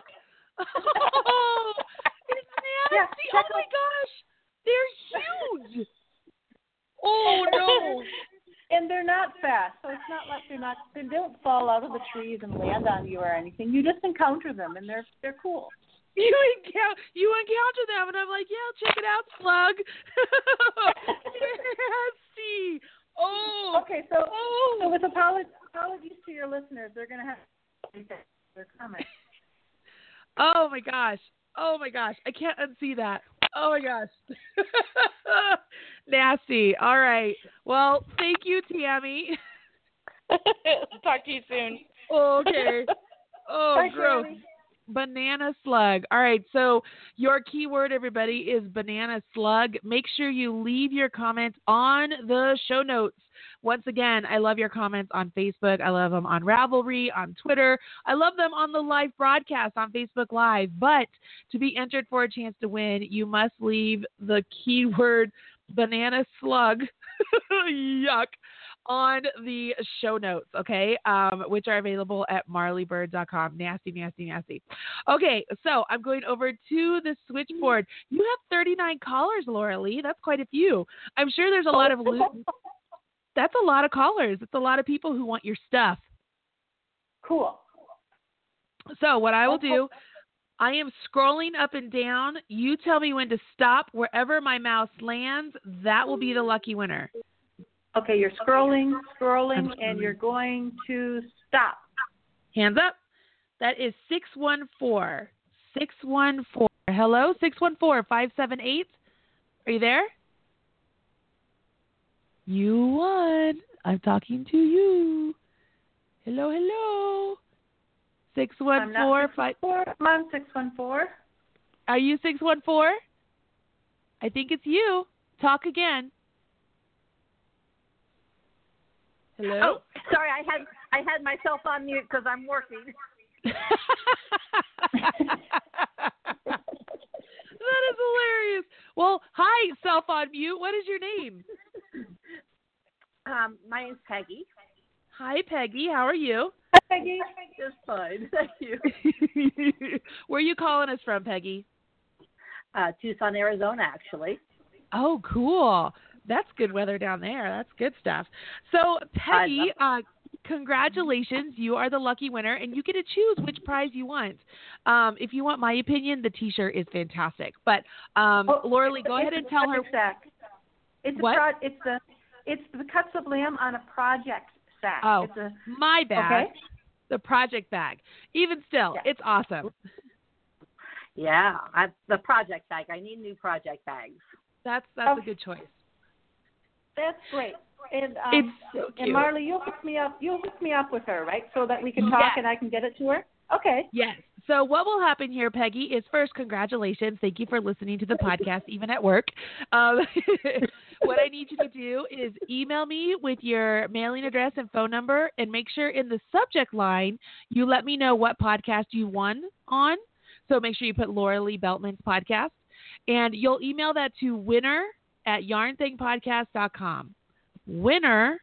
S1: Oh, it's nasty.
S2: Yeah,
S1: oh my gosh, they're huge. Oh no!
S2: and they're not fast, so it's not like they're not. They don't fall out of the trees and land on you or anything. You just encounter them, and they're they're cool.
S1: You encounter you encounter them, and I'm like, yeah, check it out, slug. nasty. Oh.
S2: Okay, so so
S1: Oh.
S2: with apologies, apologies to your listeners, they're gonna have their comments.
S1: Oh my gosh. Oh my gosh. I can't unsee that. Oh my gosh. Nasty. All right. Well, thank you, Tammy.
S3: Talk to you soon.
S1: Okay. Oh,
S2: Bye,
S1: gross.
S2: Shirley.
S1: Banana slug. All right. So your keyword, everybody, is banana slug. Make sure you leave your comments on the show notes. Once again, I love your comments on Facebook. I love them on Ravelry, on Twitter. I love them on the live broadcast on Facebook Live. But to be entered for a chance to win, you must leave the keyword banana slug. Yuck. On the show notes, okay, um, which are available at marlybird.com. Nasty, nasty, nasty. Okay, so I'm going over to the switchboard. You have 39 callers, Lorilee. That's quite a few. I'm sure there's a lot of loot. That's a lot of callers. It's a lot of people who want your stuff.
S2: Cool.
S1: So what I will do, I am scrolling up and down. You tell me when to stop. Wherever my mouse lands, that will be the lucky winner.
S2: Okay, you're scrolling, scrolling,
S1: I'm
S2: and you're going to stop.
S1: Hands up. That is 614. 614. Hello, 614 578. Are you there? You won. I'm talking to you. Hello, hello.
S2: I'm not
S1: 614 5.
S2: Four, come on, six one four.
S1: Are you 614? I think it's you. Talk again. Hello?
S4: Oh, sorry, I had I had myself on mute because I'm working.
S1: that is hilarious. Well, hi, self on mute. What is your name?
S4: Um, my name's Peggy.
S1: Hi, Peggy. How are you?
S2: Hi, Peggy.
S4: Just fine, thank you.
S1: Where are you calling us from, Peggy?
S4: Uh, Tucson, Arizona, actually.
S1: Oh, cool. That's good weather down there. That's good stuff. So, Peggy, uh, congratulations. You are the lucky winner, and you get to choose which prize you want. Um, if you want my opinion, the T-shirt is fantastic. But um,
S2: Oh,
S1: Lorilee, go ahead and tell her.
S2: Sack. It's
S1: What?
S2: a pro- It's the it's the cuts of lamb on a project sack.
S1: Oh,
S2: It's a
S1: my bag.
S2: okay.
S1: The project bag. Even still,
S2: Yeah.
S1: it's awesome.
S4: Yeah, I, the project bag. I need new project bags.
S1: That's that's a good choice.
S2: That's great. And um,
S1: It's so
S2: and. Marly, you'll hook me up. You'll hook me up with her, right? So that we can talk
S1: Yes.
S2: and I can get it to her. Okay.
S1: Yes. So what will happen here, Peggy, is first, congratulations. Thank you for listening to the podcast, even at work. Um, what I need you to do is email me with your mailing address and phone number, and make sure in the subject line you let me know what podcast you won on. So make sure you put Lorilee Beltman's podcast, and you'll email that to winner at yarnthingpodcast.com. Winner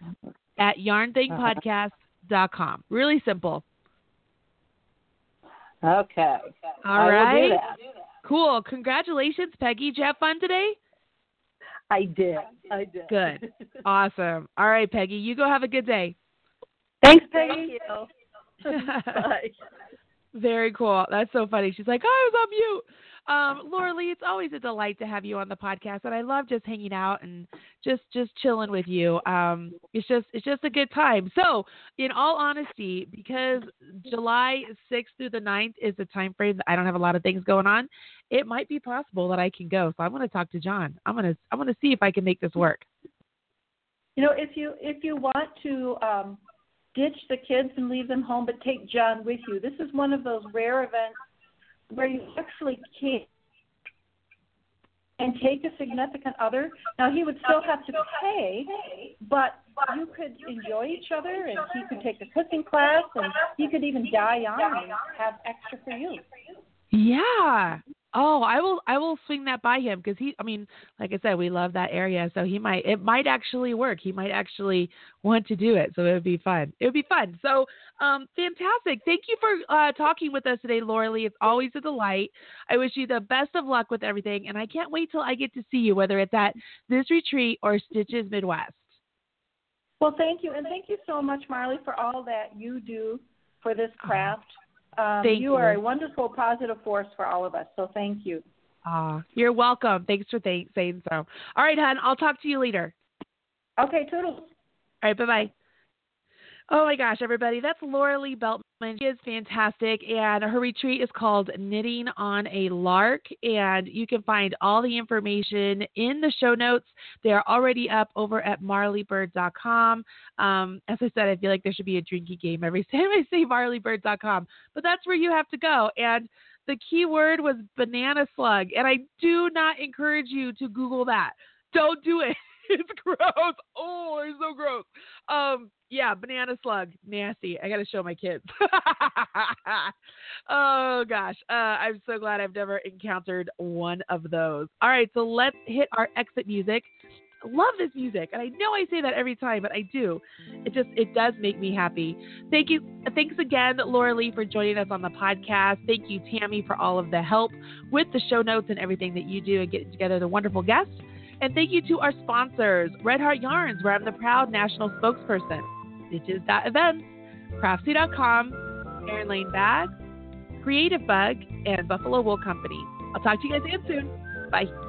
S1: at yarnthingpodcast.com. Really simple.
S4: Okay.
S1: All
S4: I will do that.
S1: Cool. Congratulations, Peggy. Did you have fun today?
S4: I did. I did.
S1: Good. Awesome. All right, Peggy. You go have a good day.
S2: Thanks,
S4: Thank
S2: Peggy.
S4: you. Bye.
S1: Very cool. That's so funny. She's like, oh, I was on mute. Um, Lorilee, it's always a delight to have you on the podcast, and I love just hanging out and just just chilling with you. Um, it's just it's just a good time. So, in all honesty, because July sixth through the 9th is the time frame that I don't have a lot of things going on, it might be possible that I can go. So I'm going to talk to John. I'm going to I'm going to see if I can make this work.
S2: You know, if you if you want to um, ditch the kids and leave them home, but take John with you, this is one of those rare events where you actually can and take a significant other. Now he would still have to pay, but you could enjoy each other, and he could take a cooking class, and he could even die young and have extra for you.
S1: Yeah. Oh, I will. I will swing that by him because he. I mean, like I said, we love that area, so he might. It might actually work. He might actually want to do it, so it would be fun. It would be fun. So, um, fantastic. Thank you for uh, talking with us today, Lorilee. It's always a delight. I wish you the best of luck with everything, and I can't wait till I get to see you, whether it's at this retreat or Stitches Midwest.
S2: Well, thank you, and thank you so much, Marly, for all that you do for this craft. Um,
S1: Thank
S2: you,
S1: you.
S2: are a wonderful positive force for all of us. So thank you.
S1: Ah, you're welcome. Thanks for th- saying so. All right, hon. I'll talk to you later.
S2: Okay, toodles.
S1: All right, bye bye. Oh my gosh, everybody, that's Lorilee Beltman. She is fantastic, and her retreat is called Knitting on a Lark. And you can find all the information in the show notes. They are already up over at marlybird.com. Um, as I said, I feel like there should be a drinking game every time I say marlybird.com, but that's where you have to go. And the key word was banana slug, and I do not encourage you to Google that. Don't do it. It's gross. Oh, it's so gross. Um, yeah, banana slug, nasty. I gotta show my kids. oh gosh, uh, I'm so glad I've never encountered one of those. All right, so let's hit our exit music. I love this music, and I know I say that every time, but I do. It just it does make me happy. Thank you, thanks again, Lorilee, for joining us on the podcast. Thank you, Tammy, for all of the help with the show notes and everything that you do and getting together the wonderful guests. And thank you to our sponsors, Red Heart Yarns, where I'm the proud national spokesperson, Stitches.events, Craftsy.com, Erin Lane Bag, Creativebug, and Buffalo Wool Company. I'll talk to you guys again soon. Bye.